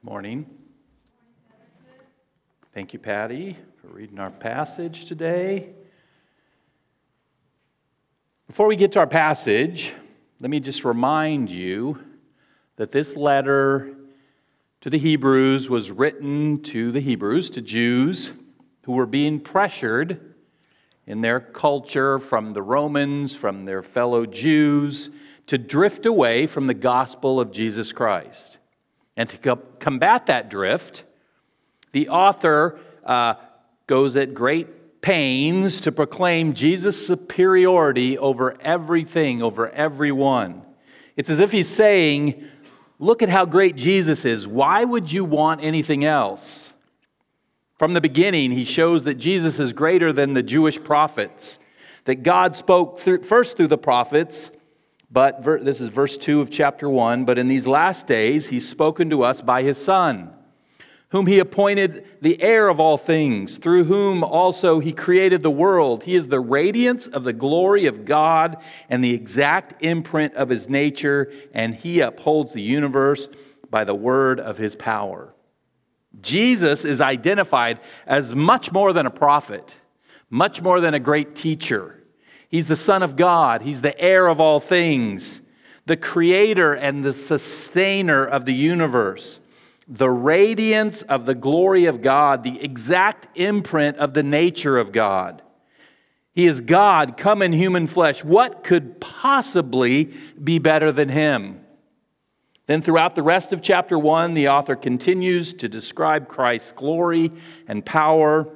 Good morning. Thank you, Patty, for reading our passage today. Before we get to our passage, let me just remind you that this letter to the Hebrews was written to the Hebrews, to Jews who were being pressured in their culture from the Romans, from their fellow Jews, to drift away from the gospel of Jesus Christ. And to combat that drift, the author uh, goes at great pains to proclaim Jesus' superiority over everything, over everyone. It's as if he's saying, Look at how great Jesus is. Why would you want anything else? From the beginning, he shows that Jesus is greater than the Jewish prophets, that God spoke through, first through the prophets but this is verse 2 of chapter 1. But in these last days, he's spoken to us by his Son, whom he appointed the heir of all things, through whom also he created the world. He is the radiance of the glory of God and the exact imprint of his nature, and he upholds the universe by the word of his power. Jesus is identified as much more than a prophet, much more than a great teacher. He's the Son of God, He's the heir of all things, the creator and the sustainer of the universe, the radiance of the glory of God, the exact imprint of the nature of God. He is God come in human flesh. What could possibly be better than Him? Then, throughout the rest of chapter 1, the author continues to describe Christ's glory and power,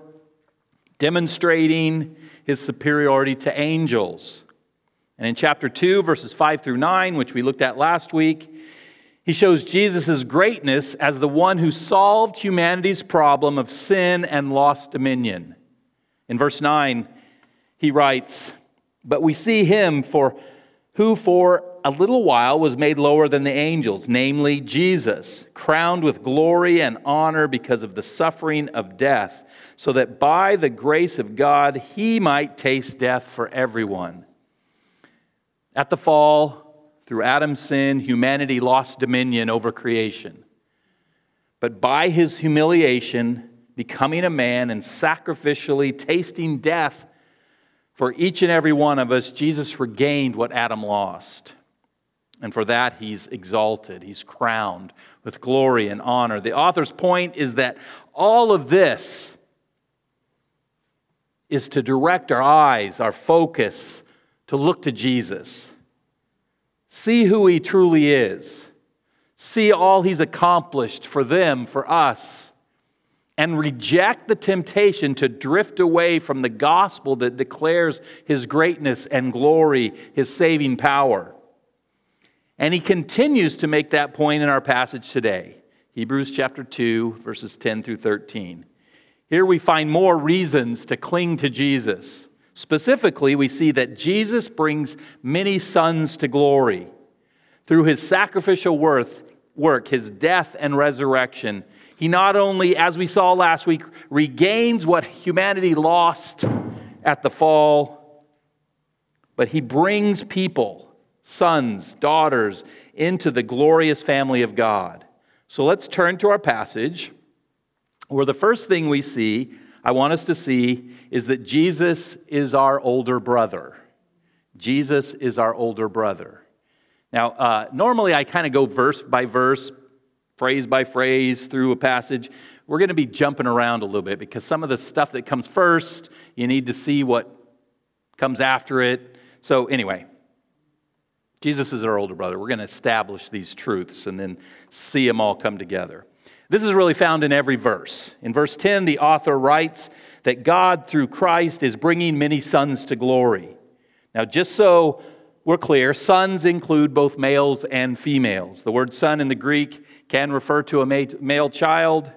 demonstrating his superiority to angels. And in chapter 2, verses 5 through 9, which we looked at last week, he shows Jesus' greatness as the one who solved humanity's problem of sin and lost dominion. In verse 9, he writes, But we see him for who for a little while was made lower than the angels, namely Jesus, crowned with glory and honor because of the suffering of death so that by the grace of God he might taste death for everyone. At the fall, through Adam's sin, humanity lost dominion over creation. But by his humiliation, becoming a man and sacrificially tasting death for each and every one of us, Jesus regained what Adam lost. And for that, he's exalted. He's crowned with glory and honor. The author's point is that all of this is to direct our eyes, our focus, to look to Jesus. See who He truly is. See all He's accomplished for them, for us. And reject the temptation to drift away from the gospel that declares His greatness and glory, His saving power. And He continues to make that point in our passage today. Hebrews chapter 2, verses 10 through 13. Here we find more reasons to cling to Jesus. Specifically, we see that Jesus brings many sons to glory. Through his sacrificial worth, work, his death and resurrection, he not only, as we saw last week, regains what humanity lost at the fall, but he brings people, sons, daughters, into the glorious family of God. So let's turn to our passage where the first thing we see, I want us to see, is that Jesus is our older brother. Jesus is our older brother. Now, uh, normally I kind of go verse by verse, phrase by phrase through a passage. We're going to be jumping around a little bit because some of the stuff that comes first, you need to see what comes after it. So, anyway, Jesus is our older brother. We're going to establish these truths and then see them all come together. This is really found in every verse. In verse 10, the author writes that God, through Christ, is bringing many sons to glory. Now, just so we're clear, sons include both males and females. The word son in the Greek can refer to a male child,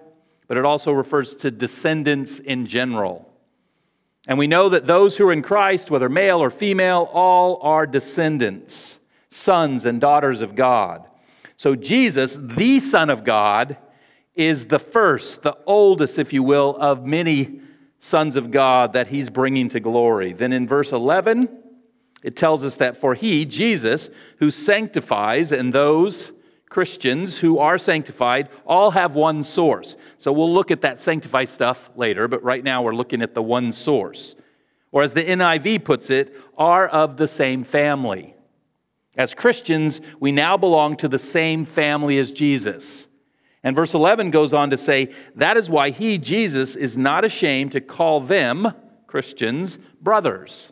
but it also refers to descendants in general. And we know that those who are in Christ, whether male or female, all are descendants, sons and daughters of God. So Jesus, the Son of God, is the first, the oldest, if you will, of many sons of God that he's bringing to glory. Then in verse 11, it tells us that for he, Jesus, who sanctifies and those Christians who are sanctified all have one source. So we'll look at that sanctified stuff later, but right now we're looking at the one source. Or as the NIV puts it, are of the same family. As Christians, we now belong to the same family as Jesus. And verse 11 goes on to say, That is why he, Jesus, is not ashamed to call them, Christians, brothers.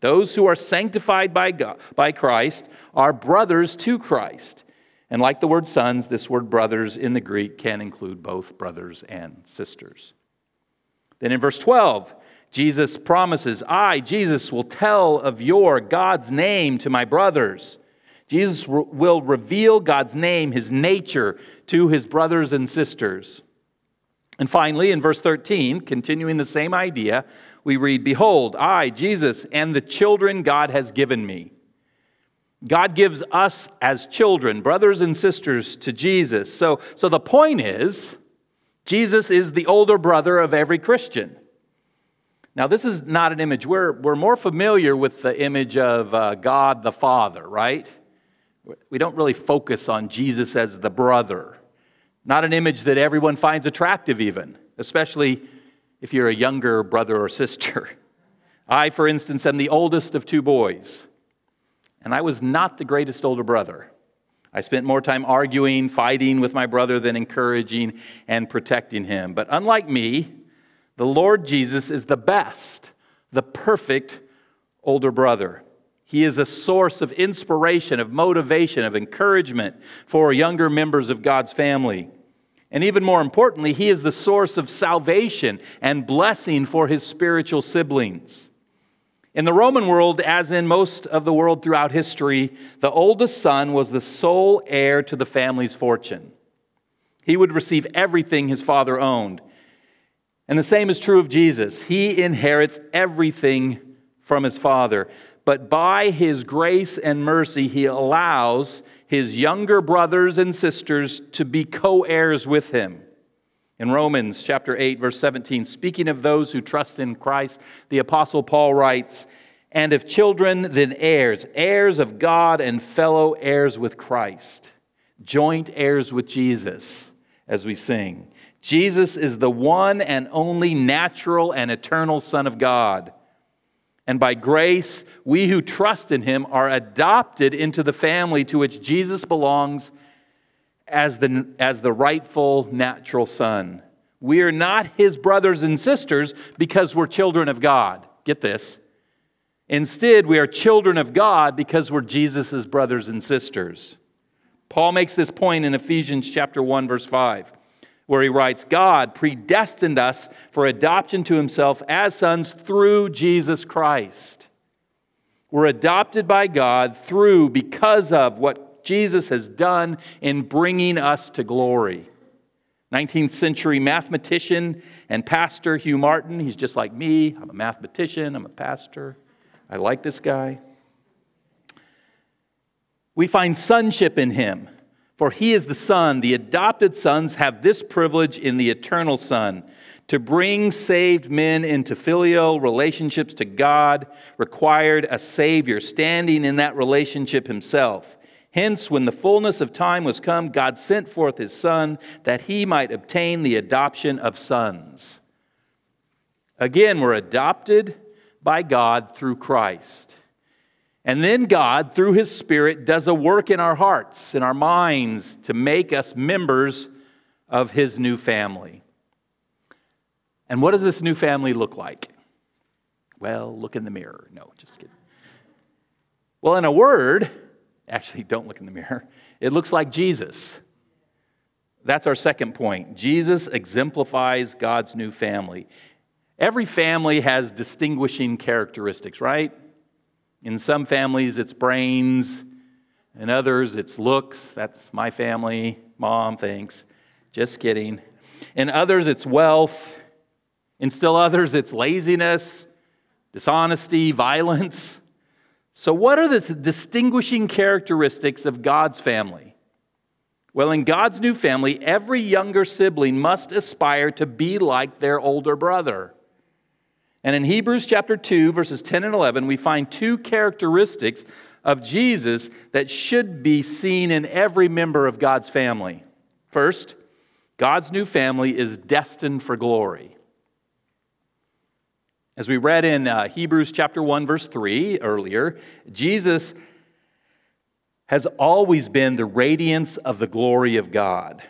Those who are sanctified by, God, by Christ are brothers to Christ. And like the word sons, this word brothers in the Greek can include both brothers and sisters. Then in verse 12, Jesus promises, I, Jesus, will tell of your, God's name to my brothers. Jesus will reveal God's name, his nature, to his brothers and sisters. And finally, in verse 13, continuing the same idea, we read, Behold, I, Jesus, and the children God has given me. God gives us as children, brothers and sisters, to Jesus. So, so the point is, Jesus is the older brother of every Christian. Now, this is not an image. We're, we're more familiar with the image of uh, God the Father, right? We don't really focus on Jesus as the brother. Not an image that everyone finds attractive, even, especially if you're a younger brother or sister. I, for instance, am the oldest of two boys, and I was not the greatest older brother. I spent more time arguing, fighting with my brother than encouraging and protecting him. But unlike me, the Lord Jesus is the best, the perfect older brother. He is a source of inspiration, of motivation, of encouragement for younger members of God's family. And even more importantly, he is the source of salvation and blessing for his spiritual siblings. In the Roman world, as in most of the world throughout history, the oldest son was the sole heir to the family's fortune. He would receive everything his father owned. And the same is true of Jesus. He inherits everything from his Father. But by his grace and mercy, he allows his younger brothers and sisters to be co heirs with him. In Romans chapter 8, verse 17, speaking of those who trust in Christ, the Apostle Paul writes, And if children, then heirs, heirs of God and fellow heirs with Christ, joint heirs with Jesus, as we sing. Jesus is the one and only natural and eternal Son of God. And by grace, we who trust in him are adopted into the family to which Jesus belongs as the, as the rightful natural son. We are not his brothers and sisters because we're children of God. Get this. Instead, we are children of God because we're Jesus' brothers and sisters. Paul makes this point in Ephesians chapter 1 verse 5 where he writes, God predestined us for adoption to himself as sons through Jesus Christ. We're adopted by God through, because of what Jesus has done in bringing us to glory. 19th century mathematician and pastor Hugh Martin, he's just like me. I'm a mathematician, I'm a pastor. I like this guy. We find sonship in him. For he is the Son. The adopted sons have this privilege in the eternal Son to bring saved men into filial relationships to God required a Savior standing in that relationship himself. Hence, when the fullness of time was come, God sent forth his Son that he might obtain the adoption of sons. Again, we're adopted by God through Christ. And then God, through His Spirit, does a work in our hearts, in our minds, to make us members of His new family. And what does this new family look like? Well, look in the mirror. No, just kidding. Well, in a word, actually, don't look in the mirror. It looks like Jesus. That's our second point. Jesus exemplifies God's new family. Every family has distinguishing characteristics, right? In some families, it's brains. In others, it's looks. That's my family. Mom, thanks. Just kidding. In others, it's wealth. In still others, it's laziness, dishonesty, violence. So, what are the distinguishing characteristics of God's family? Well, in God's new family, every younger sibling must aspire to be like their older brother. And in Hebrews chapter 2, verses 10 and 11, we find two characteristics of Jesus that should be seen in every member of God's family. First, God's new family is destined for glory. As we read in uh, Hebrews chapter 1 verse 3 earlier, Jesus has always been the radiance of the glory of God.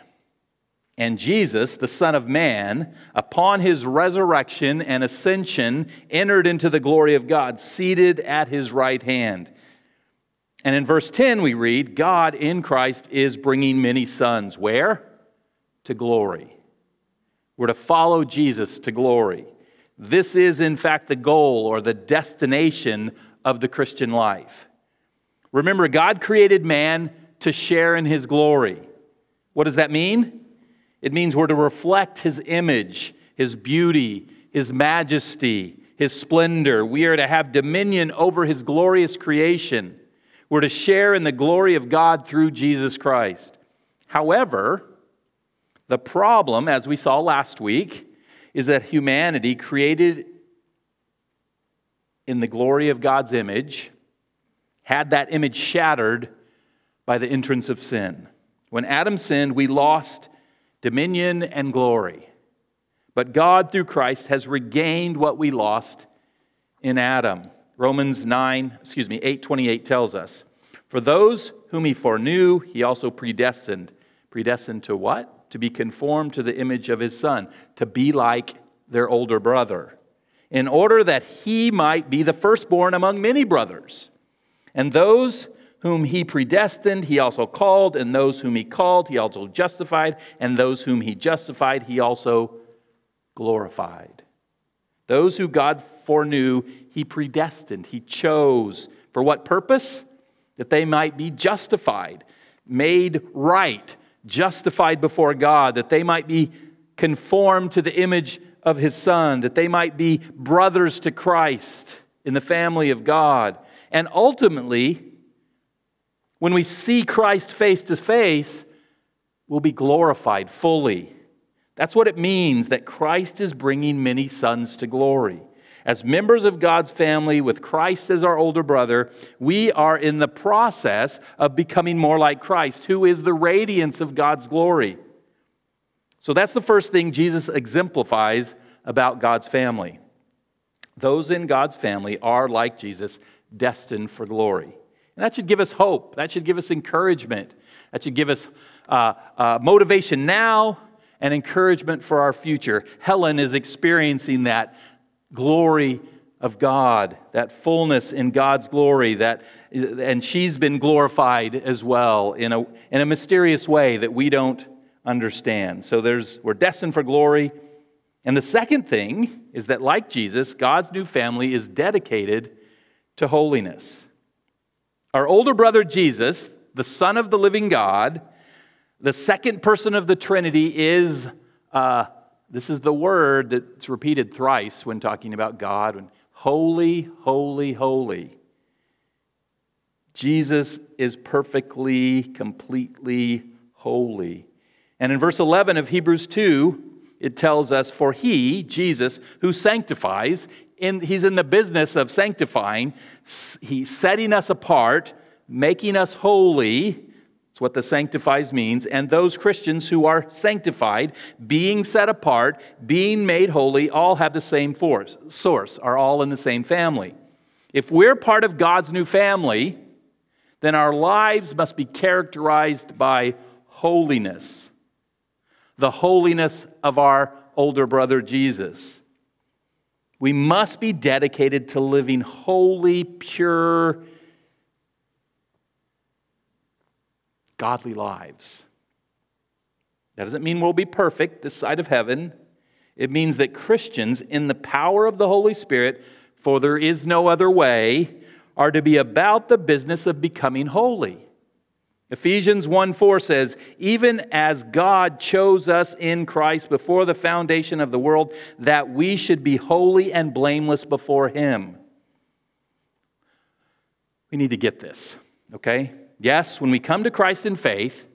And Jesus, the Son of Man, upon his resurrection and ascension, entered into the glory of God, seated at his right hand. And in verse 10, we read, God in Christ is bringing many sons. Where? To glory. We're to follow Jesus to glory. This is, in fact, the goal or the destination of the Christian life. Remember, God created man to share in his glory. What does that mean? It means we're to reflect His image, His beauty, His majesty, His splendor. We are to have dominion over His glorious creation. We're to share in the glory of God through Jesus Christ. However, the problem, as we saw last week, is that humanity created in the glory of God's image had that image shattered by the entrance of sin. When Adam sinned, we lost dominion and glory. But God, through Christ, has regained what we lost in Adam. Romans 9, excuse me, 828 tells us, For those whom he foreknew, he also predestined. Predestined to what? To be conformed to the image of his son, to be like their older brother, in order that he might be the firstborn among many brothers. And those whom he predestined, he also called, and those whom he called, he also justified, and those whom he justified, he also glorified. Those who God foreknew, he predestined, he chose. For what purpose? That they might be justified, made right, justified before God, that they might be conformed to the image of his Son, that they might be brothers to Christ in the family of God. And ultimately, when we see Christ face to face, we'll be glorified fully. That's what it means that Christ is bringing many sons to glory. As members of God's family, with Christ as our older brother, we are in the process of becoming more like Christ, who is the radiance of God's glory. So that's the first thing Jesus exemplifies about God's family. Those in God's family are, like Jesus, destined for glory. And that should give us hope. That should give us encouragement. That should give us uh, uh, motivation now and encouragement for our future. Helen is experiencing that glory of God, that fullness in God's glory, that, and she's been glorified as well in a, in a mysterious way that we don't understand. So there's, we're destined for glory. And the second thing is that, like Jesus, God's new family is dedicated to holiness. Our older brother Jesus, the Son of the living God, the second person of the Trinity, is uh, this is the word that's repeated thrice when talking about God. Holy, holy, holy. Jesus is perfectly, completely holy. And in verse 11 of Hebrews 2, it tells us, For he, Jesus, who sanctifies, in, he's in the business of sanctifying. He's setting us apart, making us holy. That's what the sanctifies means. And those Christians who are sanctified, being set apart, being made holy, all have the same force, source, are all in the same family. If we're part of God's new family, then our lives must be characterized by holiness the holiness of our older brother Jesus. We must be dedicated to living holy, pure, godly lives. That doesn't mean we'll be perfect this side of heaven. It means that Christians, in the power of the Holy Spirit, for there is no other way, are to be about the business of becoming holy. Ephesians 1 4 says, Even as God chose us in Christ before the foundation of the world, that we should be holy and blameless before Him. We need to get this, okay? Yes, when we come to Christ in faith,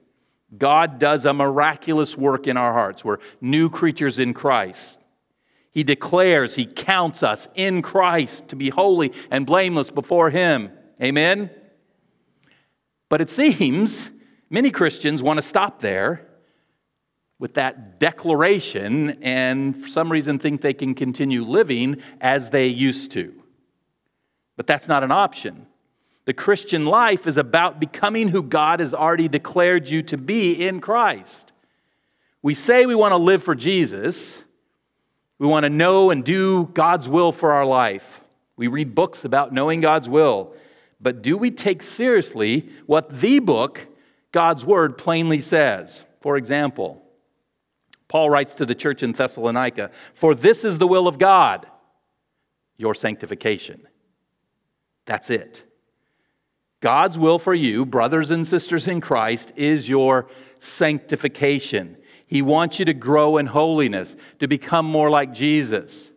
God does a miraculous work in our hearts. We're new creatures in Christ. He declares, He counts us in Christ to be holy and blameless before Him. Amen? But it seems many Christians want to stop there with that declaration and for some reason think they can continue living as they used to. But that's not an option. The Christian life is about becoming who God has already declared you to be in Christ. We say we want to live for Jesus. We want to know and do God's will for our life. We read books about knowing God's will. But do we take seriously what the book, God's Word, plainly says? For example, Paul writes to the church in Thessalonica For this is the will of God, your sanctification. That's it. God's will for you, brothers and sisters in Christ, is your sanctification. He wants you to grow in holiness, to become more like Jesus.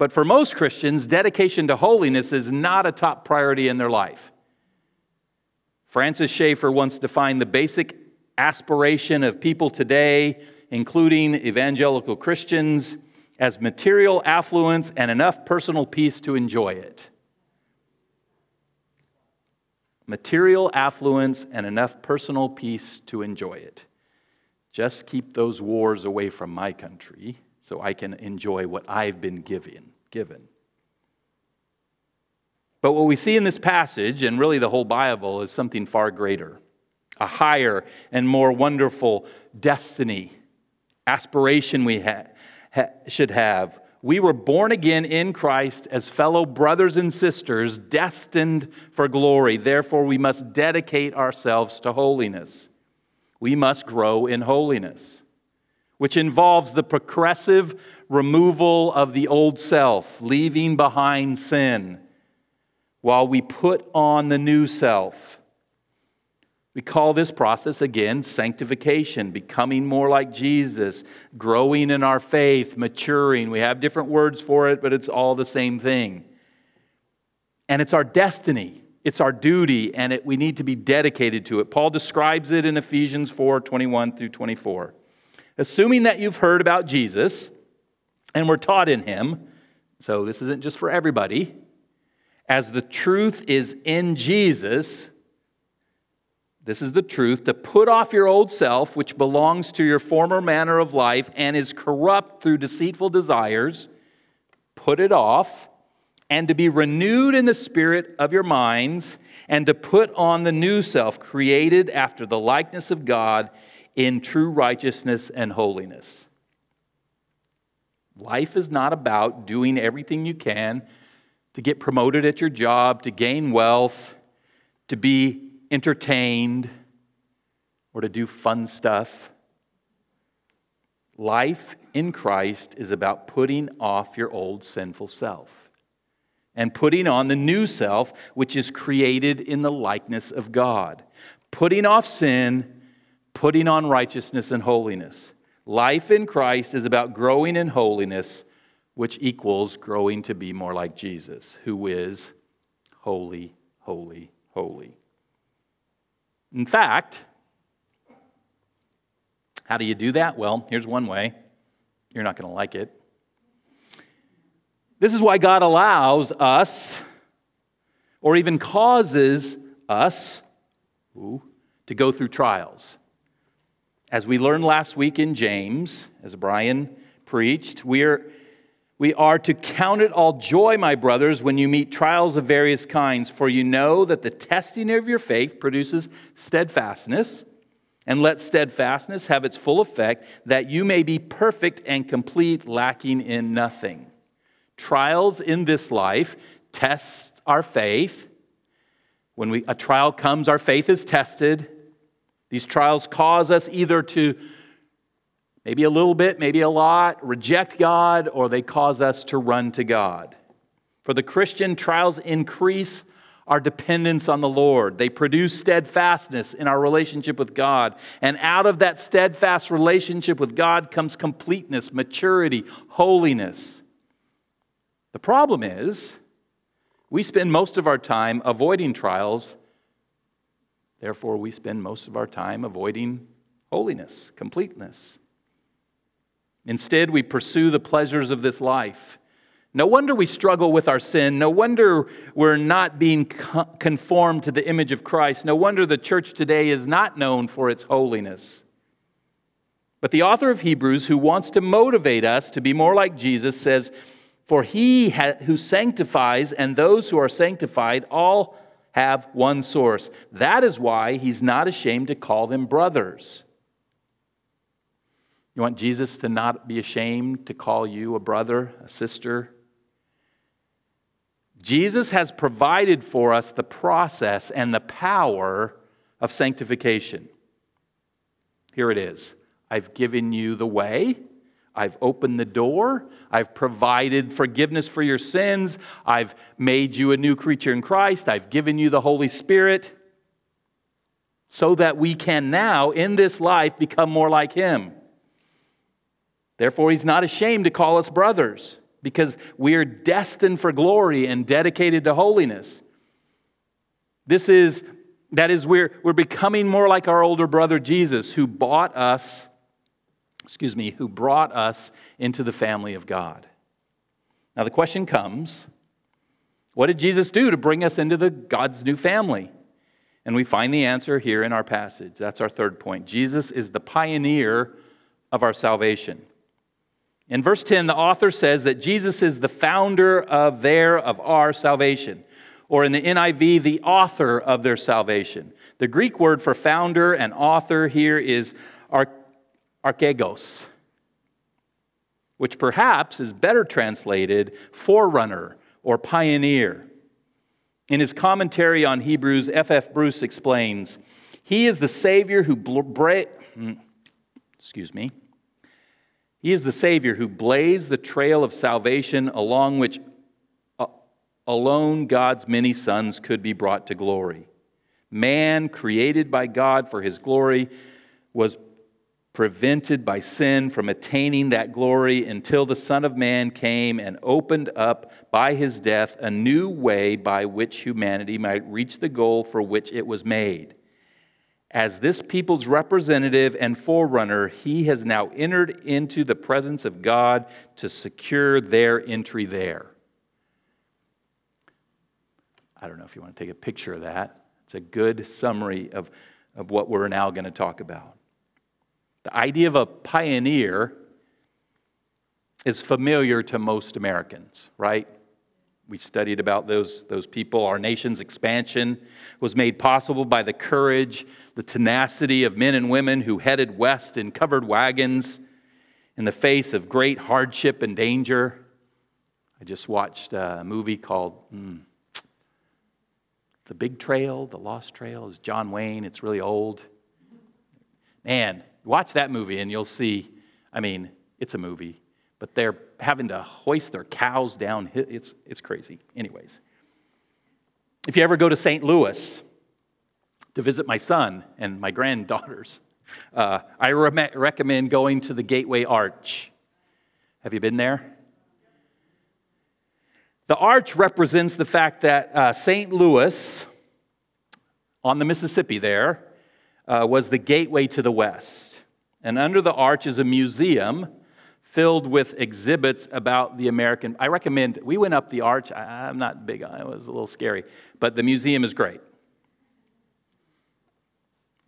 But for most Christians, dedication to holiness is not a top priority in their life. Francis Schaeffer once defined the basic aspiration of people today, including evangelical Christians, as material affluence and enough personal peace to enjoy it material affluence, and enough personal peace to enjoy it. Just keep those wars away from my country so I can enjoy what I've been given. given. But what we see in this passage, and really the whole Bible, is something far greater a higher and more wonderful destiny, aspiration we ha- ha- should have we were born again in Christ as fellow brothers and sisters, destined for glory. Therefore, we must dedicate ourselves to holiness. We must grow in holiness, which involves the progressive removal of the old self, leaving behind sin, while we put on the new self we call this process again sanctification, becoming more like Jesus, growing in our faith, maturing. We have different words for it, but it's all the same thing. And it's our destiny, it's our duty, and it, we need to be dedicated to it. Paul describes it in Ephesians 4 21 through 24. Assuming that you've heard about Jesus and were taught in him, so this isn't just for everybody, as the truth is in Jesus, this is the truth to put off your old self, which belongs to your former manner of life and is corrupt through deceitful desires. Put it off, and to be renewed in the spirit of your minds, and to put on the new self, created after the likeness of God in true righteousness and holiness. Life is not about doing everything you can to get promoted at your job, to gain wealth, to be entertained or to do fun stuff. Life in Christ is about putting off your old sinful self and putting on the new self, which is created in the likeness of God. Putting off sin, putting on righteousness and holiness. Life in Christ is about growing in holiness, which equals growing to be more like Jesus, who is holy, holy, holy. In fact, how do you do that? Well, here's one way. You're not going to like it. This is why God allows us, or even causes us, ooh, to go through trials. As we learned last week in James, as Brian preached, we are we are to count it all joy, my brothers, when you meet trials of various kinds, for you know that the testing of your faith produces steadfastness. And let steadfastness have its full effect, that you may be perfect and complete, lacking in nothing. Trials in this life test our faith. When we, a trial comes, our faith is tested. These trials cause us either to maybe a little bit, maybe a lot, reject God, or they cause us to run to God. For the Christian, trials increase our dependence on the Lord. They produce steadfastness in our relationship with God. And out of that steadfast relationship with God comes completeness, maturity, holiness. The problem is, we spend most of our time avoiding trials. Therefore, we spend most of our time avoiding holiness, completeness. Instead, we pursue the pleasures of this life, No wonder we struggle with our sin. No wonder we're not being conformed to the image of Christ. No wonder the church today is not known for its holiness. But the author of Hebrews, who wants to motivate us to be more like Jesus, says, For he who sanctifies and those who are sanctified all have one source. That is why he's not ashamed to call them brothers. You want Jesus to not be ashamed to call you a brother, a sister? Jesus has provided for us the process and the power of sanctification. Here it is I've given you the way. I've opened the door. I've provided forgiveness for your sins. I've made you a new creature in Christ. I've given you the Holy Spirit so that we can now, in this life, become more like Him. Therefore, He's not ashamed to call us brothers because we are destined for glory and dedicated to holiness. This is, that is, we're, we're becoming more like our older brother Jesus, who bought us, excuse me, who brought us into the family of God. Now the question comes what did Jesus do to bring us into the God's new family? And we find the answer here in our passage. That's our third point. Jesus is the pioneer of our salvation. In verse 10, the author says that Jesus is the founder of their, of our salvation. Or in the NIV, the author of their salvation. The Greek word for founder and author here is archegos, which perhaps is better translated forerunner or pioneer. In his commentary on Hebrews, F. F. Bruce explains, He is the Savior who, bra- hmm, excuse me, he is the Savior who blazed the trail of salvation along which alone God's many sons could be brought to glory. Man, created by God for his glory, was prevented by sin from attaining that glory until the Son of Man came and opened up by his death a new way by which humanity might reach the goal for which it was made. As this people's representative and forerunner, he has now entered into the presence of God to secure their entry there. I don't know if you want to take a picture of that. It's a good summary of, of what we're now going to talk about. The idea of a pioneer is familiar to most Americans, right? We studied about those, those people. Our nation's expansion was made possible by the courage, the tenacity of men and women who headed west in covered wagons in the face of great hardship and danger. I just watched a movie called mm, The Big Trail, The Lost Trail. It's John Wayne. It's really old. Man, watch that movie and you'll see. I mean, it's a movie but they're having to hoist their cows down. It's, it's crazy. Anyways, if you ever go to St. Louis to visit my son and my granddaughters, uh, I re- recommend going to the Gateway Arch. Have you been there? The arch represents the fact that uh, St. Louis, on the Mississippi, there, uh, was the gateway to the west. And under the arch is a museum filled with exhibits about the American. I recommend, we went up the arch. I, am not big it, was a little scary, but the museum is great.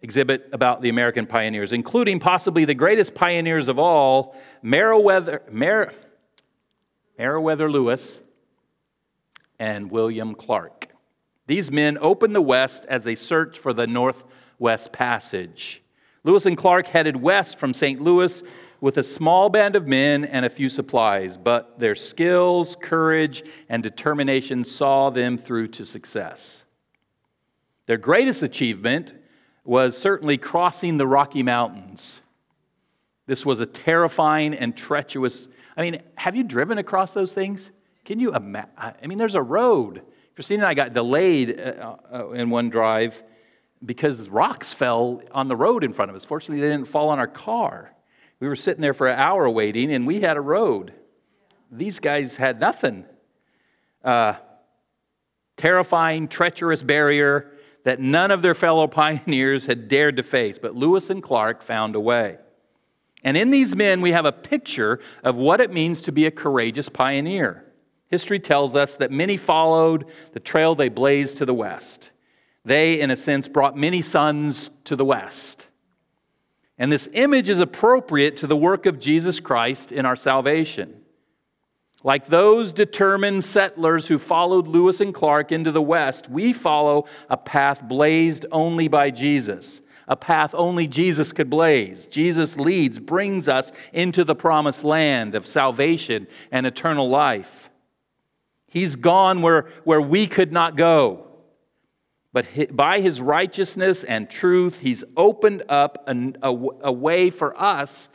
Exhibit about the American pioneers, including possibly the greatest pioneers of all, Meriwether, Mer, Meriwether Lewis and William Clark. These men opened the West as they searched for the Northwest Passage. Lewis and Clark headed west from St. Louis with a small band of men and a few supplies, but their skills, courage, and determination saw them through to success. Their greatest achievement was certainly crossing the Rocky Mountains. This was a terrifying and treacherous. I mean, have you driven across those things? Can you imagine? I mean, there's a road. Christina and I got delayed uh, uh, in one drive because rocks fell on the road in front of us. Fortunately, they didn't fall on our car. We were sitting there for an hour waiting, and we had a road. These guys had nothing. Uh, terrifying, treacherous barrier that none of their fellow pioneers had dared to face, but Lewis and Clark found a way. And in these men, we have a picture of what it means to be a courageous pioneer. History tells us that many followed the trail they blazed to the west. They, in a sense, brought many sons to the west. And this image is appropriate to the work of Jesus Christ in our salvation. Like those determined settlers who followed Lewis and Clark into the West, we follow a path blazed only by Jesus, a path only Jesus could blaze. Jesus leads, brings us into the promised land of salvation and eternal life. He's gone where, where we could not go. But by his righteousness and truth, he's opened up a, a, way for us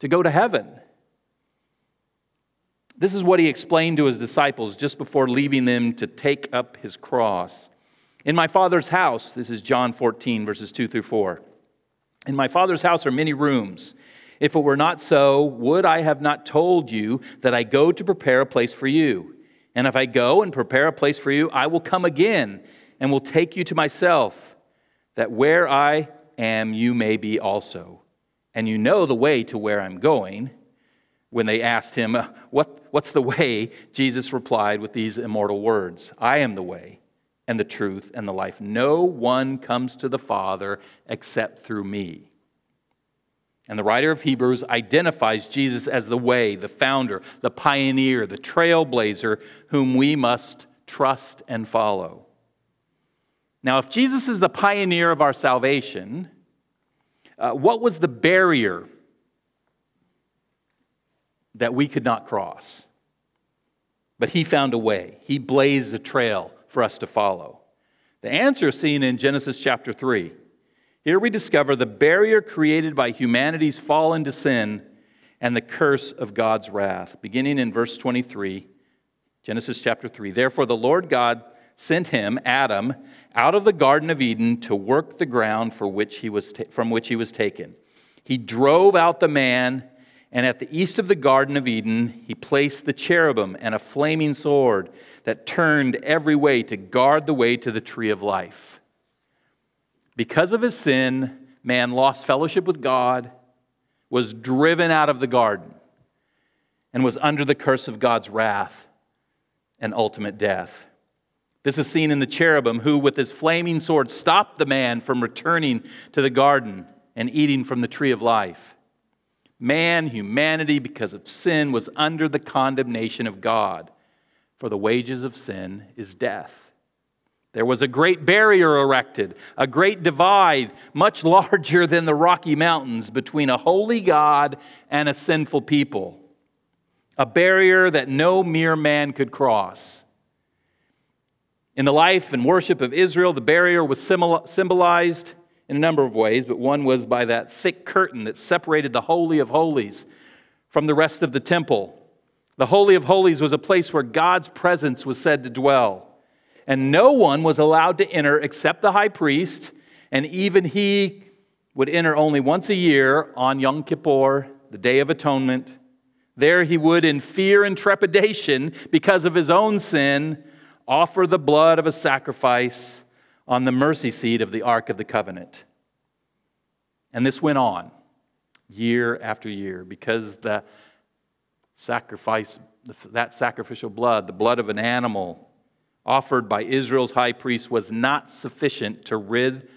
to go to heaven. This is what he explained to his disciples just before leaving them to take up his cross. In my Father's house, this is John 14, verses 2 through 4. In my Father's house are many rooms. If it were not so, would I have not told you that I go to prepare a place for you? And if I go and prepare a place for you, I will come again and will take you to myself, that where I am, you may be also. And you know the way to where I'm going. When they asked him, uh, what, What's the way? Jesus replied with these immortal words I am the way and the truth and the life. No one comes to the Father except through me. And the writer of Hebrews identifies Jesus as the way, the founder, the pioneer, the trailblazer, whom we must trust and follow. Now, if Jesus is the pioneer of our salvation, uh, what was the barrier that we could not cross? But he found a way, he blazed a trail for us to follow. The answer is seen in Genesis chapter 3. Here we discover the barrier created by humanity's fall into sin and the curse of God's wrath. Beginning in verse 23, Genesis chapter 3. Therefore, the Lord God sent him, Adam, out of the Garden of Eden to work the ground for which he was ta- from which he was taken. He drove out the man, and at the east of the Garden of Eden, he placed the cherubim and a flaming sword that turned every way to guard the way to the tree of life. Because of his sin, man lost fellowship with God, was driven out of the garden, and was under the curse of God's wrath and ultimate death. This is seen in the cherubim, who, with his flaming sword, stopped the man from returning to the garden and eating from the tree of life. Man, humanity, because of sin, was under the condemnation of God, for the wages of sin is death. There was a great barrier erected, a great divide, much larger than the Rocky Mountains, between a holy God and a sinful people. A barrier that no mere man could cross. In the life and worship of Israel, the barrier was symbolized in a number of ways, but one was by that thick curtain that separated the Holy of Holies from the rest of the temple. The Holy of Holies was a place where God's presence was said to dwell and no one was allowed to enter except the high priest, and even he would enter only once a year on Yom Kippur, the Day of Atonement. There he would, in fear and trepidation because of his own sin, offer the blood of a sacrifice on the mercy seat of the Ark of the Covenant. And this went on year after year because the sacrifice, that sacrificial blood, the blood of an animal, offered by Israel's high priest was not sufficient to rid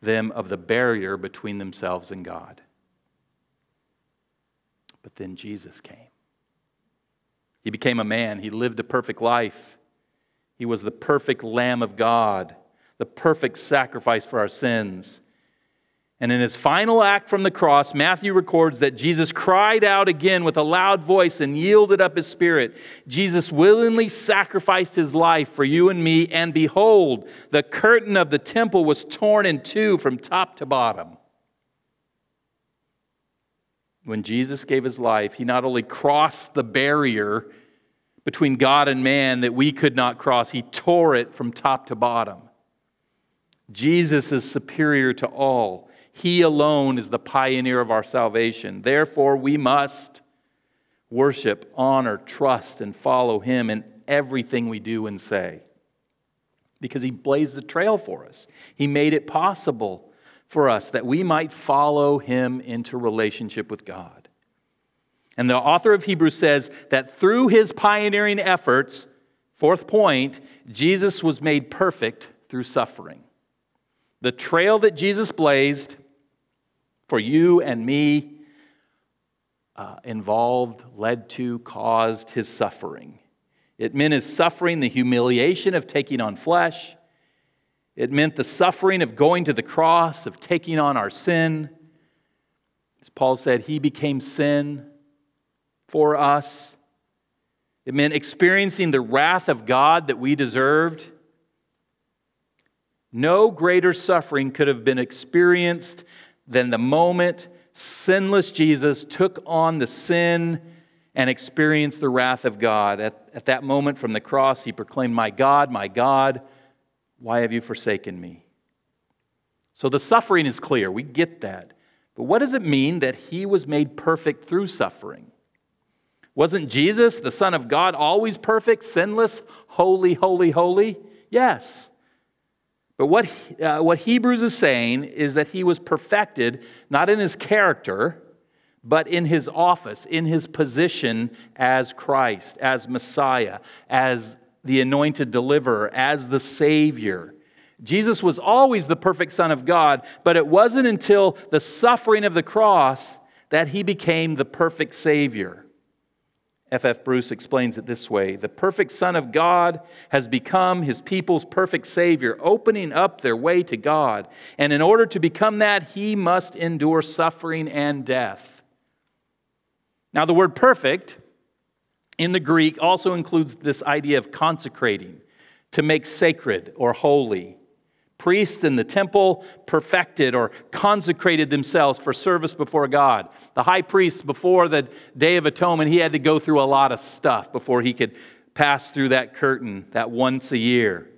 them of the barrier between themselves and God. But then Jesus came. He became a man. He lived a perfect life. He was the perfect Lamb of God, the perfect sacrifice for our sins. And in his final act from the cross, Matthew records that Jesus cried out again with a loud voice and yielded up his spirit. Jesus willingly sacrificed his life for you and me, and behold, the curtain of the temple was torn in two from top to bottom. When Jesus gave his life, he not only crossed the barrier between God and man that we could not cross, he tore it from top to bottom. Jesus is superior to all. He alone is the pioneer of our salvation. Therefore, we must worship, honor, trust, and follow Him in everything we do and say. Because He blazed the trail for us, He made it possible for us that we might follow Him into relationship with God. And the author of Hebrews says that through his pioneering efforts, fourth point, Jesus was made perfect through suffering. The trail that Jesus blazed for you and me uh, involved, led to, caused his suffering. It meant his suffering, the humiliation of taking on flesh. It meant the suffering of going to the cross, of taking on our sin. As Paul said, he became sin for us. It meant experiencing the wrath of God that we deserved. No greater suffering could have been experienced than the moment sinless Jesus took on the sin and experienced the wrath of God. At, at that moment from the cross, he proclaimed, My God, my God, why have you forsaken me? So the suffering is clear. We get that. But what does it mean that he was made perfect through suffering? Wasn't Jesus, the Son of God, always perfect, sinless, holy, holy, holy? Yes. But what, uh, what Hebrews is saying is that he was perfected not in his character, but in his office, in his position as Christ, as Messiah, as the anointed deliverer, as the Savior. Jesus was always the perfect Son of God, but it wasn't until the suffering of the cross that he became the perfect Savior. F.F. Bruce explains it this way The perfect Son of God has become his people's perfect Savior, opening up their way to God. And in order to become that, he must endure suffering and death. Now, the word perfect in the Greek also includes this idea of consecrating, to make sacred or holy. Priests in the temple perfected or consecrated themselves for service before God. The high priest, before the Day of Atonement, he had to go through a lot of stuff before he could pass through that curtain, that once a year.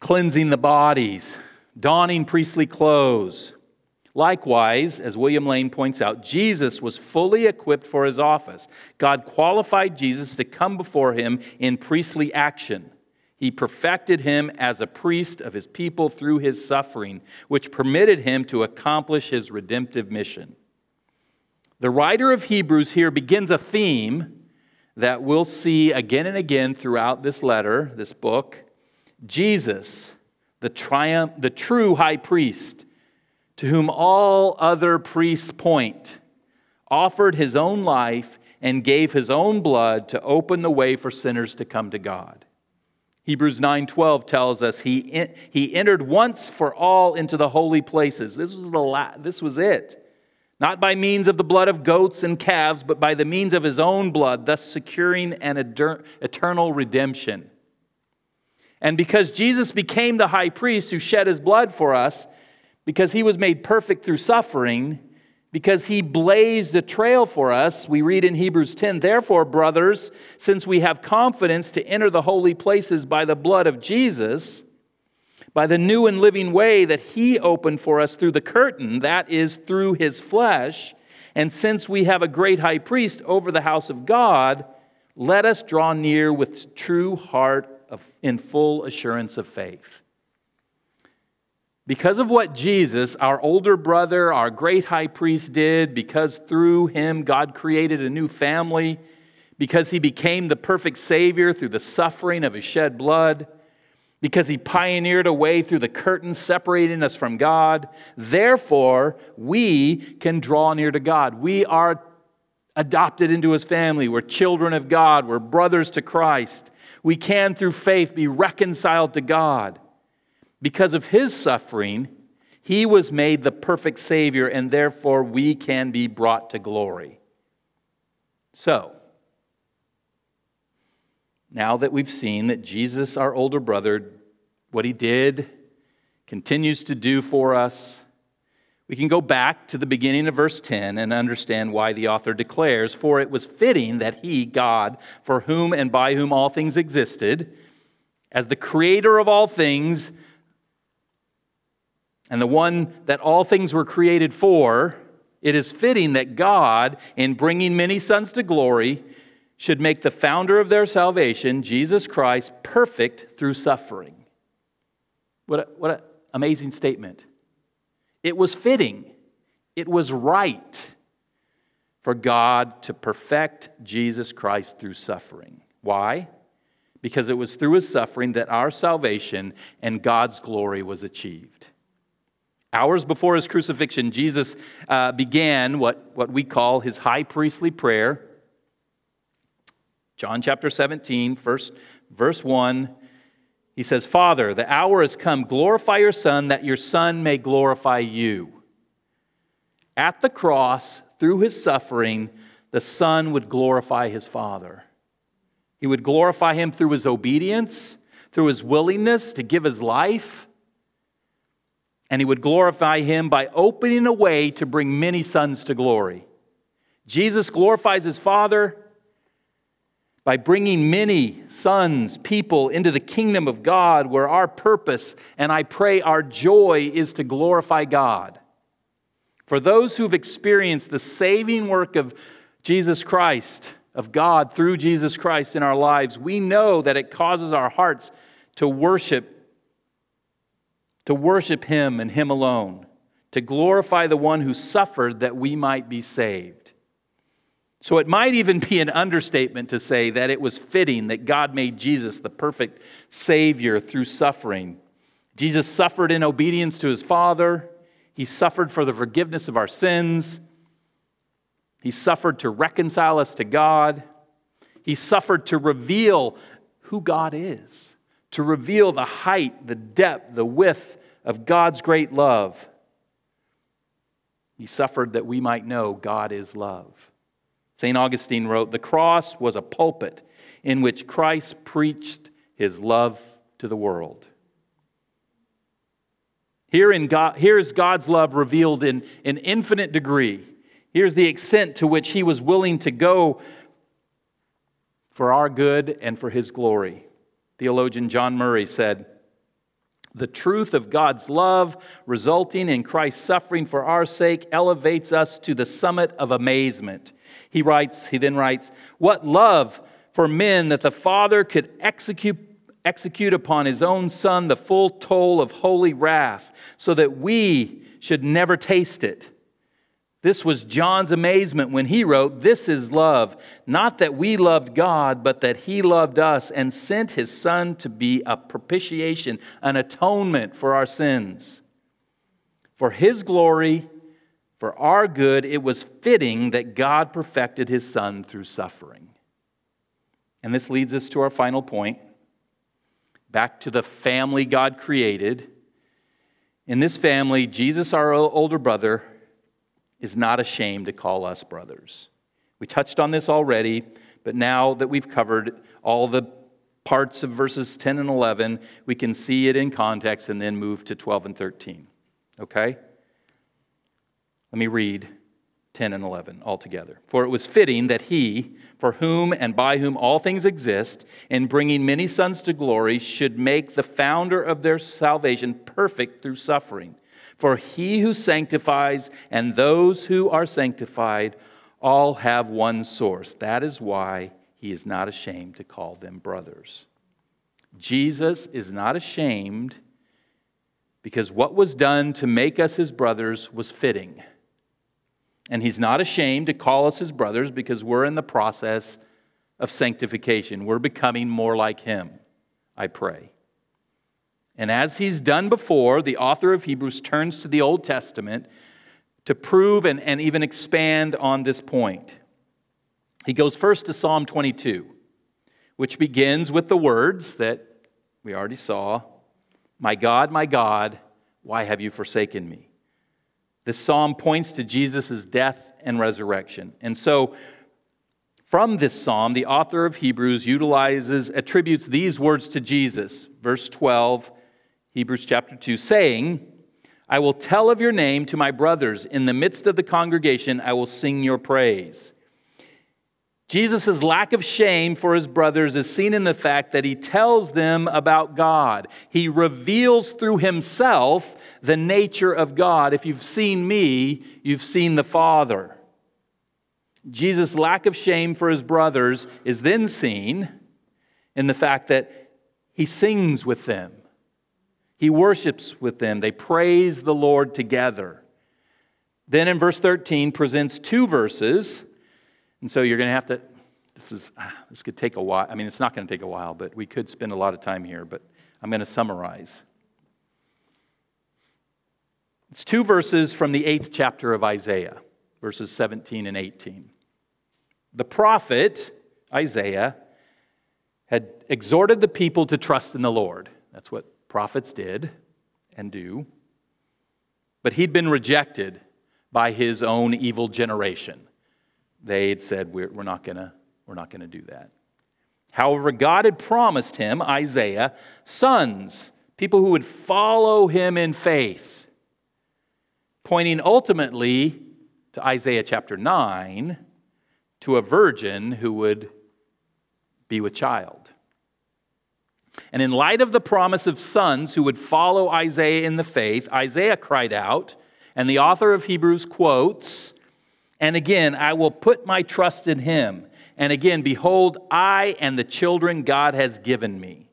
Cleansing the bodies, donning priestly clothes. Likewise, as William Lane points out, Jesus was fully equipped for his office. God qualified Jesus to come before him in priestly action. He perfected him as a priest of his people through his suffering, which permitted him to accomplish his redemptive mission. The writer of Hebrews here begins a theme that we'll see again and again throughout this letter, this book. Jesus, the triumph, the true high priest, to whom all other priests point, offered his own life and gave his own blood to open the way for sinners to come to God. Hebrews 9:12 tells us he, he entered once for all into the holy places. This was, the la- this was it. Not by means of the blood of goats and calves, but by the means of his own blood, thus securing an eternal redemption. And because Jesus became the high priest who shed his blood for us, because he was made perfect through suffering, because he blazed a trail for us. We read in Hebrews 10 Therefore, brothers, since we have confidence to enter the holy places by the blood of Jesus, by the new and living way that he opened for us through the curtain, that is, through his flesh, and since we have a great high priest over the house of God, let us draw near with true heart of, in full assurance of faith because of what Jesus, our older brother, our great high priest, did, because through him God created a new family, because he became the perfect Savior through the suffering of his shed blood, because he pioneered a way through the curtain separating us from God, therefore we can draw near to God. We are adopted into his family. We're children of God. We're brothers to Christ. We can, through faith, be reconciled to God. Because of his suffering, he was made the perfect Savior, and therefore we can be brought to glory. So, now that we've seen that Jesus, our older brother, what he did, continues to do for us, we can go back to the beginning of verse 10 and understand why the author declares, For it was fitting that he, God, for whom and by whom all things existed, as the creator of all things, and the one that all things were created for, it is fitting that God, in bringing many sons to glory, should make the founder of their salvation, Jesus Christ, perfect through suffering. What, a, what an amazing statement. It was fitting, it was right for God to perfect Jesus Christ through suffering. Why? Because it was through his suffering that our salvation and God's glory was achieved. Hours before his crucifixion, Jesus uh, began what, what we call his high priestly prayer. John chapter 17, first, verse 1. He says, Father, the hour has come. Glorify your Son, that your Son may glorify you. At the cross, through his suffering, the Son would glorify his Father. He would glorify him through his obedience, through his willingness to give his life. And he would glorify him by opening a way to bring many sons to glory. Jesus glorifies his Father by bringing many sons, people into the kingdom of God, where our purpose and I pray our joy is to glorify God. For those who've experienced the saving work of Jesus Christ, of God through Jesus Christ in our lives, we know that it causes our hearts to worship, to worship Him and Him alone, to glorify the one who suffered that we might be saved. So it might even be an understatement to say that it was fitting that God made Jesus the perfect Savior through suffering. Jesus suffered in obedience to His Father. He suffered for the forgiveness of our sins. He suffered to reconcile us to God. He suffered to reveal who God is, to reveal the height, the depth, the width of God's great love. He suffered that we might know God is love. St. Augustine wrote The cross was a pulpit in which Christ preached his love to the world. Here in God, here's God's love revealed in an infinite degree. Here's the extent to which he was willing to go for our good and for his glory. Theologian John Murray said, The truth of God's love resulting in Christ's suffering for our sake elevates us to the summit of amazement. He writes, he then writes, What love for men that the Father could execute execute upon his own Son the full toll of holy wrath, so that we should never taste it. This was John's amazement when he wrote, This is love, not that we loved God, but that he loved us and sent his Son to be a propitiation, an atonement for our sins. For his glory, for our good, it was fitting that God perfected his Son through suffering. And this leads us to our final point back to the family God created. In this family, Jesus, our older brother, is not ashamed to call us brothers. We touched on this already, but now that we've covered all the parts of verses 10 and 11, we can see it in context and then move to 12 and 13. Okay? Let me read 10 and 11 altogether. For it was fitting that he, for whom and by whom all things exist, in bringing many sons to glory, should make the founder of their salvation perfect through suffering. For he who sanctifies and those who are sanctified all have one source. That is why he is not ashamed to call them brothers. Jesus is not ashamed because what was done to make us his brothers was fitting. And he's not ashamed to call us his brothers because we're in the process of sanctification. We're becoming more like him, I pray. And as he's done before, the author of Hebrews turns to the Old Testament to prove and, and even expand on this point. He goes first to Psalm 22, which begins with the words that we already saw My God, my God, why have you forsaken me? This psalm points to Jesus' death and resurrection. And so, from this psalm, the author of Hebrews utilizes, attributes these words to Jesus. Verse 12, Hebrews chapter 2, saying, I will tell of your name to my brothers. In the midst of the congregation, I will sing your praise. Jesus' lack of shame for his brothers is seen in the fact that he tells them about God. He reveals through himself the nature of God. If you've seen me, you've seen the Father. Jesus' lack of shame for his brothers is then seen in the fact that he sings with them, he worships with them, they praise the Lord together. Then in verse 13 presents two verses And so you're going to have to, this is, ah, this could take a while. I mean, it's not going to take a while, but we could spend a lot of time here, but I'm going to summarize. It's two verses from the eighth chapter of Isaiah, verses 17 and 18. The prophet, Isaiah, had exhorted the people to trust in the Lord. That's what prophets did and do. But he'd been rejected by his own evil generation. They had said, We're, we're not going to do that. However, God had promised him, Isaiah, sons, people who would follow him in faith, pointing ultimately to Isaiah chapter 9 to a virgin who would be with child. And in light of the promise of sons who would follow Isaiah in the faith, Isaiah cried out, and the author of Hebrews quotes, And again, I will put my trust in him. And again, behold, I and the children God has given me.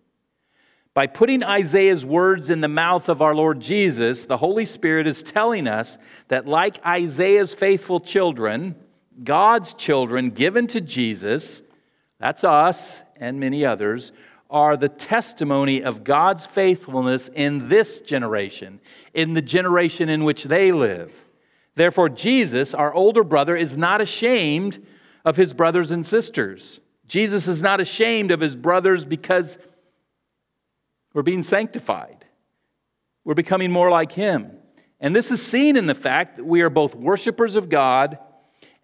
By putting Isaiah's words in the mouth of our Lord Jesus, the Holy Spirit is telling us that, like Isaiah's faithful children, God's children given to Jesus, that's us and many others, are the testimony of God's faithfulness in this generation, in the generation in which they live. Therefore, Jesus, our older brother, is not ashamed of his brothers and sisters. Jesus is not ashamed of his brothers because we're being sanctified. We're becoming more like him. And this is seen in the fact that we are both worshipers of God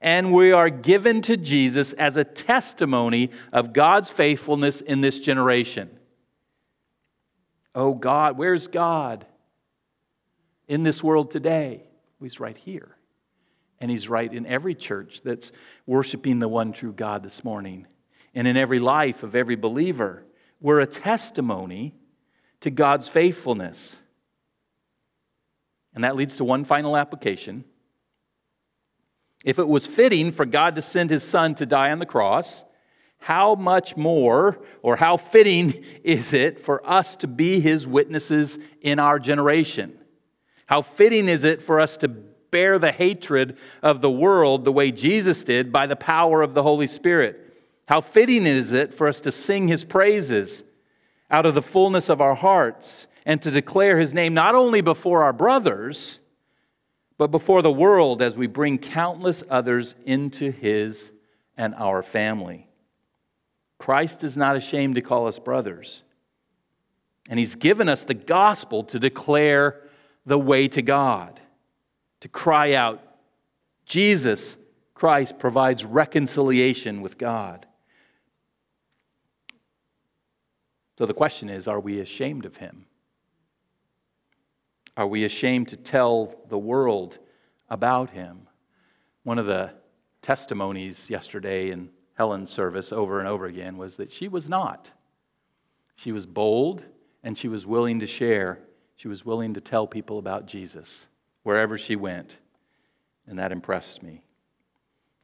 and we are given to Jesus as a testimony of God's faithfulness in this generation. Oh God, where's God in this world today? He's right here. And He's right in every church that's worshiping the one true God this morning. And in every life of every believer, we're a testimony to God's faithfulness. And that leads to one final application if it was fitting for God to send his son to die on the cross, how much more or how fitting is it for us to be his witnesses in our generation? How fitting is it for us to bear the hatred of the world the way Jesus did by the power of the Holy Spirit? How fitting is it for us to sing his praises out of the fullness of our hearts and to declare his name not only before our brothers, but before the world as we bring countless others into his and our family. Christ is not ashamed to call us brothers. And he's given us the gospel to declare the way to God, to cry out, Jesus Christ provides reconciliation with God. So the question is are we ashamed of him? Are we ashamed to tell the world about him? One of the testimonies yesterday in Helen's service over and over again was that she was not. She was bold and she was willing to share. She was willing to tell people about Jesus wherever she went. And that impressed me.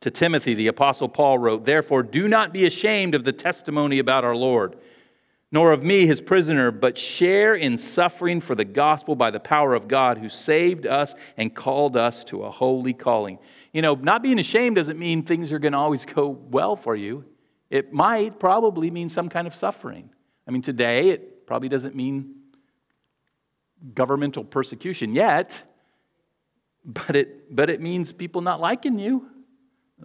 To Timothy, the Apostle Paul wrote, Therefore, do not be ashamed of the testimony about our Lord nor of me, his prisoner, but share in suffering for the gospel by the power of God who saved us and called us to a holy calling. You know, not being ashamed doesn't mean things are going to always go well for you. It might probably mean some kind of suffering. I mean, today it probably doesn't mean governmental persecution yet, but it, but it means people not liking you.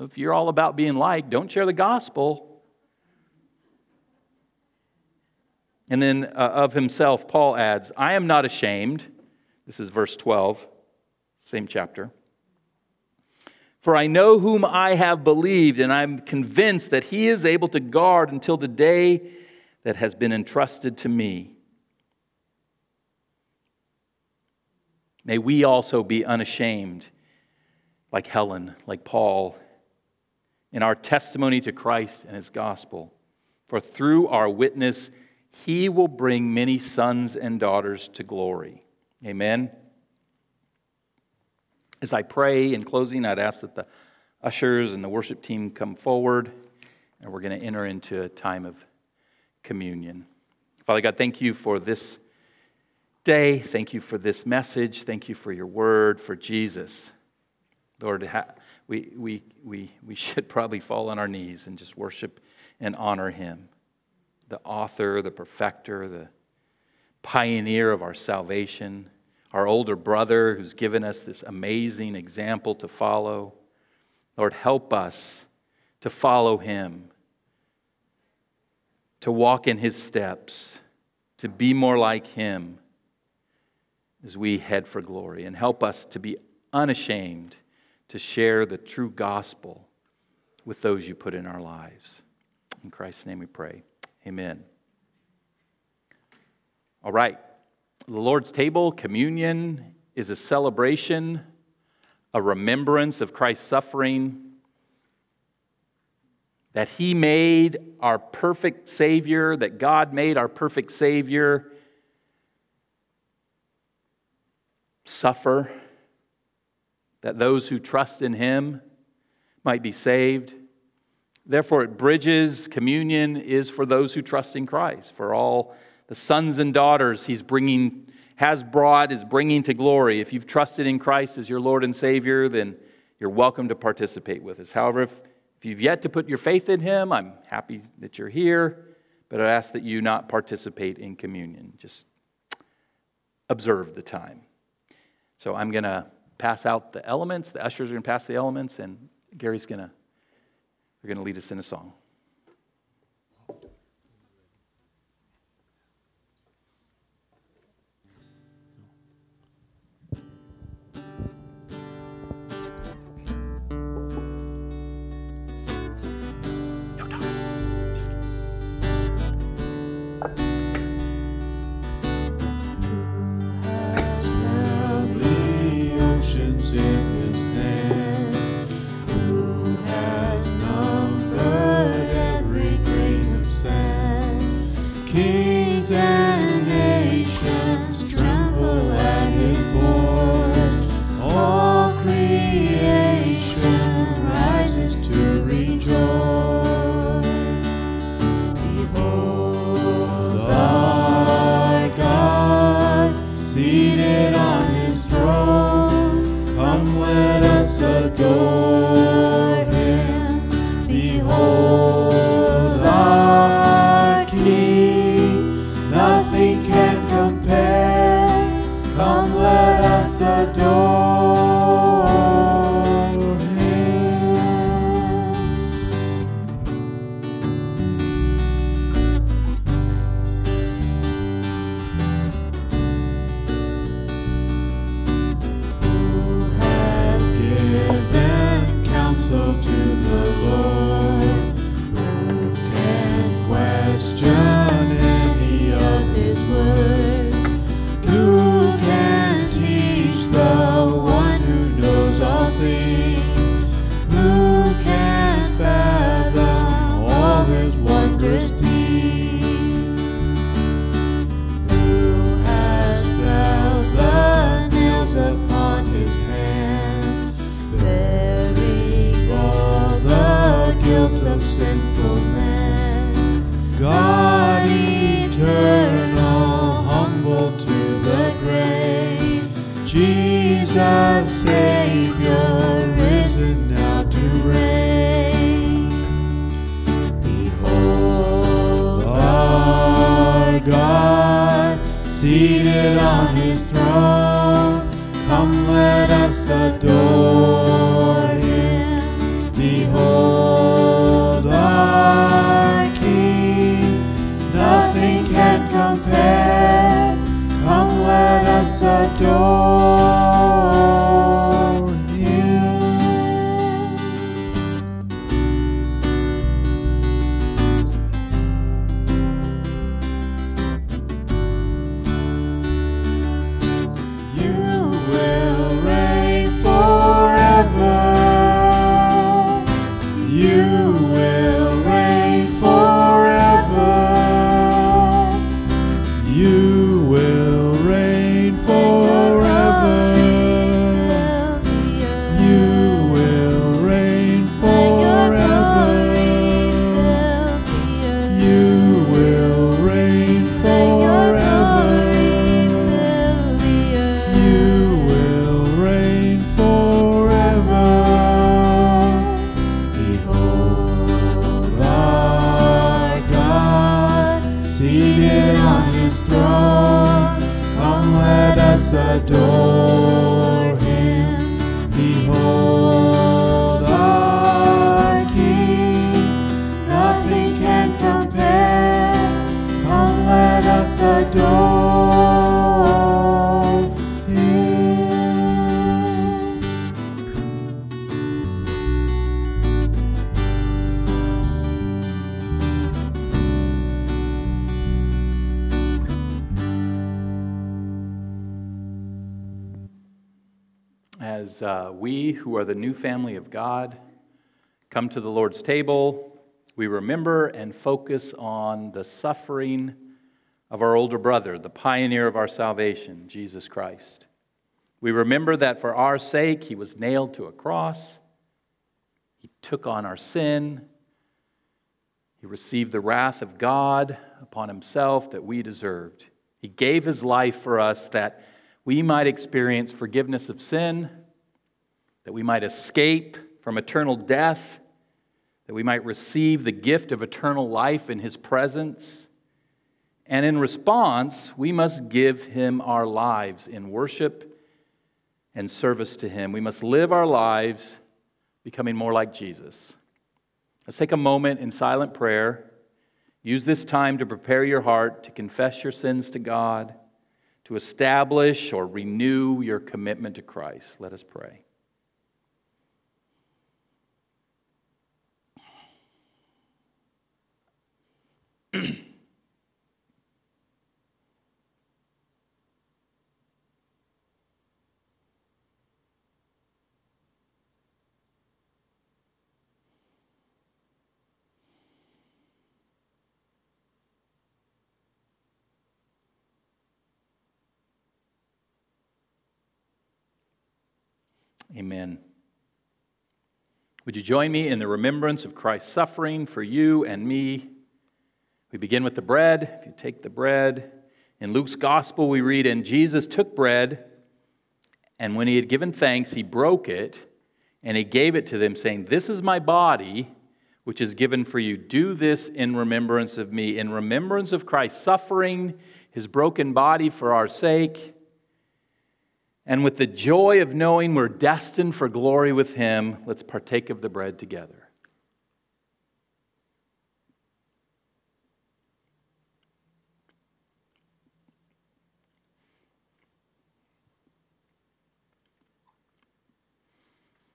If you're all about being liked, don't share the gospel And then uh, of himself, Paul adds, I am not ashamed. This is verse 12, same chapter. For I know whom I have believed, and I'm convinced that he is able to guard until the day that has been entrusted to me. May we also be unashamed, like Helen, like Paul, in our testimony to Christ and his gospel. For through our witness, he will bring many sons and daughters to glory. Amen. As I pray in closing, I'd ask that the ushers and the worship team come forward, and we're going to enter into a time of communion. Father God, thank you for this day. Thank you for this message. Thank you for your word, for Jesus. Lord, we, we, we, we should probably fall on our knees and just worship and honor him, the author, the perfecter, the pioneer of our salvation, our older brother who's given us this amazing example to follow. Lord, help us to follow him, to walk in his steps, to be more like him as we head for glory, and help us to be unashamed to share the true gospel with those you put in our lives. In Christ's name we pray. Amen. All right. The Lord's table, communion, is a celebration, a remembrance of Christ's suffering, that He made our perfect Savior, that God made our perfect Savior suffer that those who trust in him might be saved. Therefore, it bridges communion is for those who trust in Christ, for all the sons and daughters he's bringing, has brought, is bringing to glory. If you've trusted in Christ as your Lord and Savior, then you're welcome to participate with us. However, if, if you've yet to put your faith in him, I'm happy that you're here, but I ask that you not participate in communion. Just observe the time. So I'm going to pass out the elements. The ushers are going to pass the elements, and Gary's going to, they're going to lead us in a song. Who are the new family of God, come to the Lord's table, we remember and focus on the suffering of our older brother, the pioneer of our salvation, Jesus Christ. We remember that for our sake, he was nailed to a cross, he took on our sin, he received the wrath of God upon himself that we deserved. He gave his life for us that we might experience forgiveness of sin, that we might escape from eternal death, that we might receive the gift of eternal life in his presence. And in response, we must give him our lives in worship and service to him. We must live our lives becoming more like Jesus. Let's take a moment in silent prayer. Use this time to prepare your heart to confess your sins to God to establish or renew your commitment to Christ. Let us pray. Amen. Would you join me in the remembrance of Christ's suffering for you and me? We begin with the bread. If you take the bread, in Luke's gospel, we read, And Jesus took bread, and when he had given thanks, he broke it, and he gave it to them, saying, This is my body, which is given for you. Do this in remembrance of me, in remembrance of Christ's suffering, his broken body for our sake and with the joy of knowing we're destined for glory with Him, let's partake of the bread together.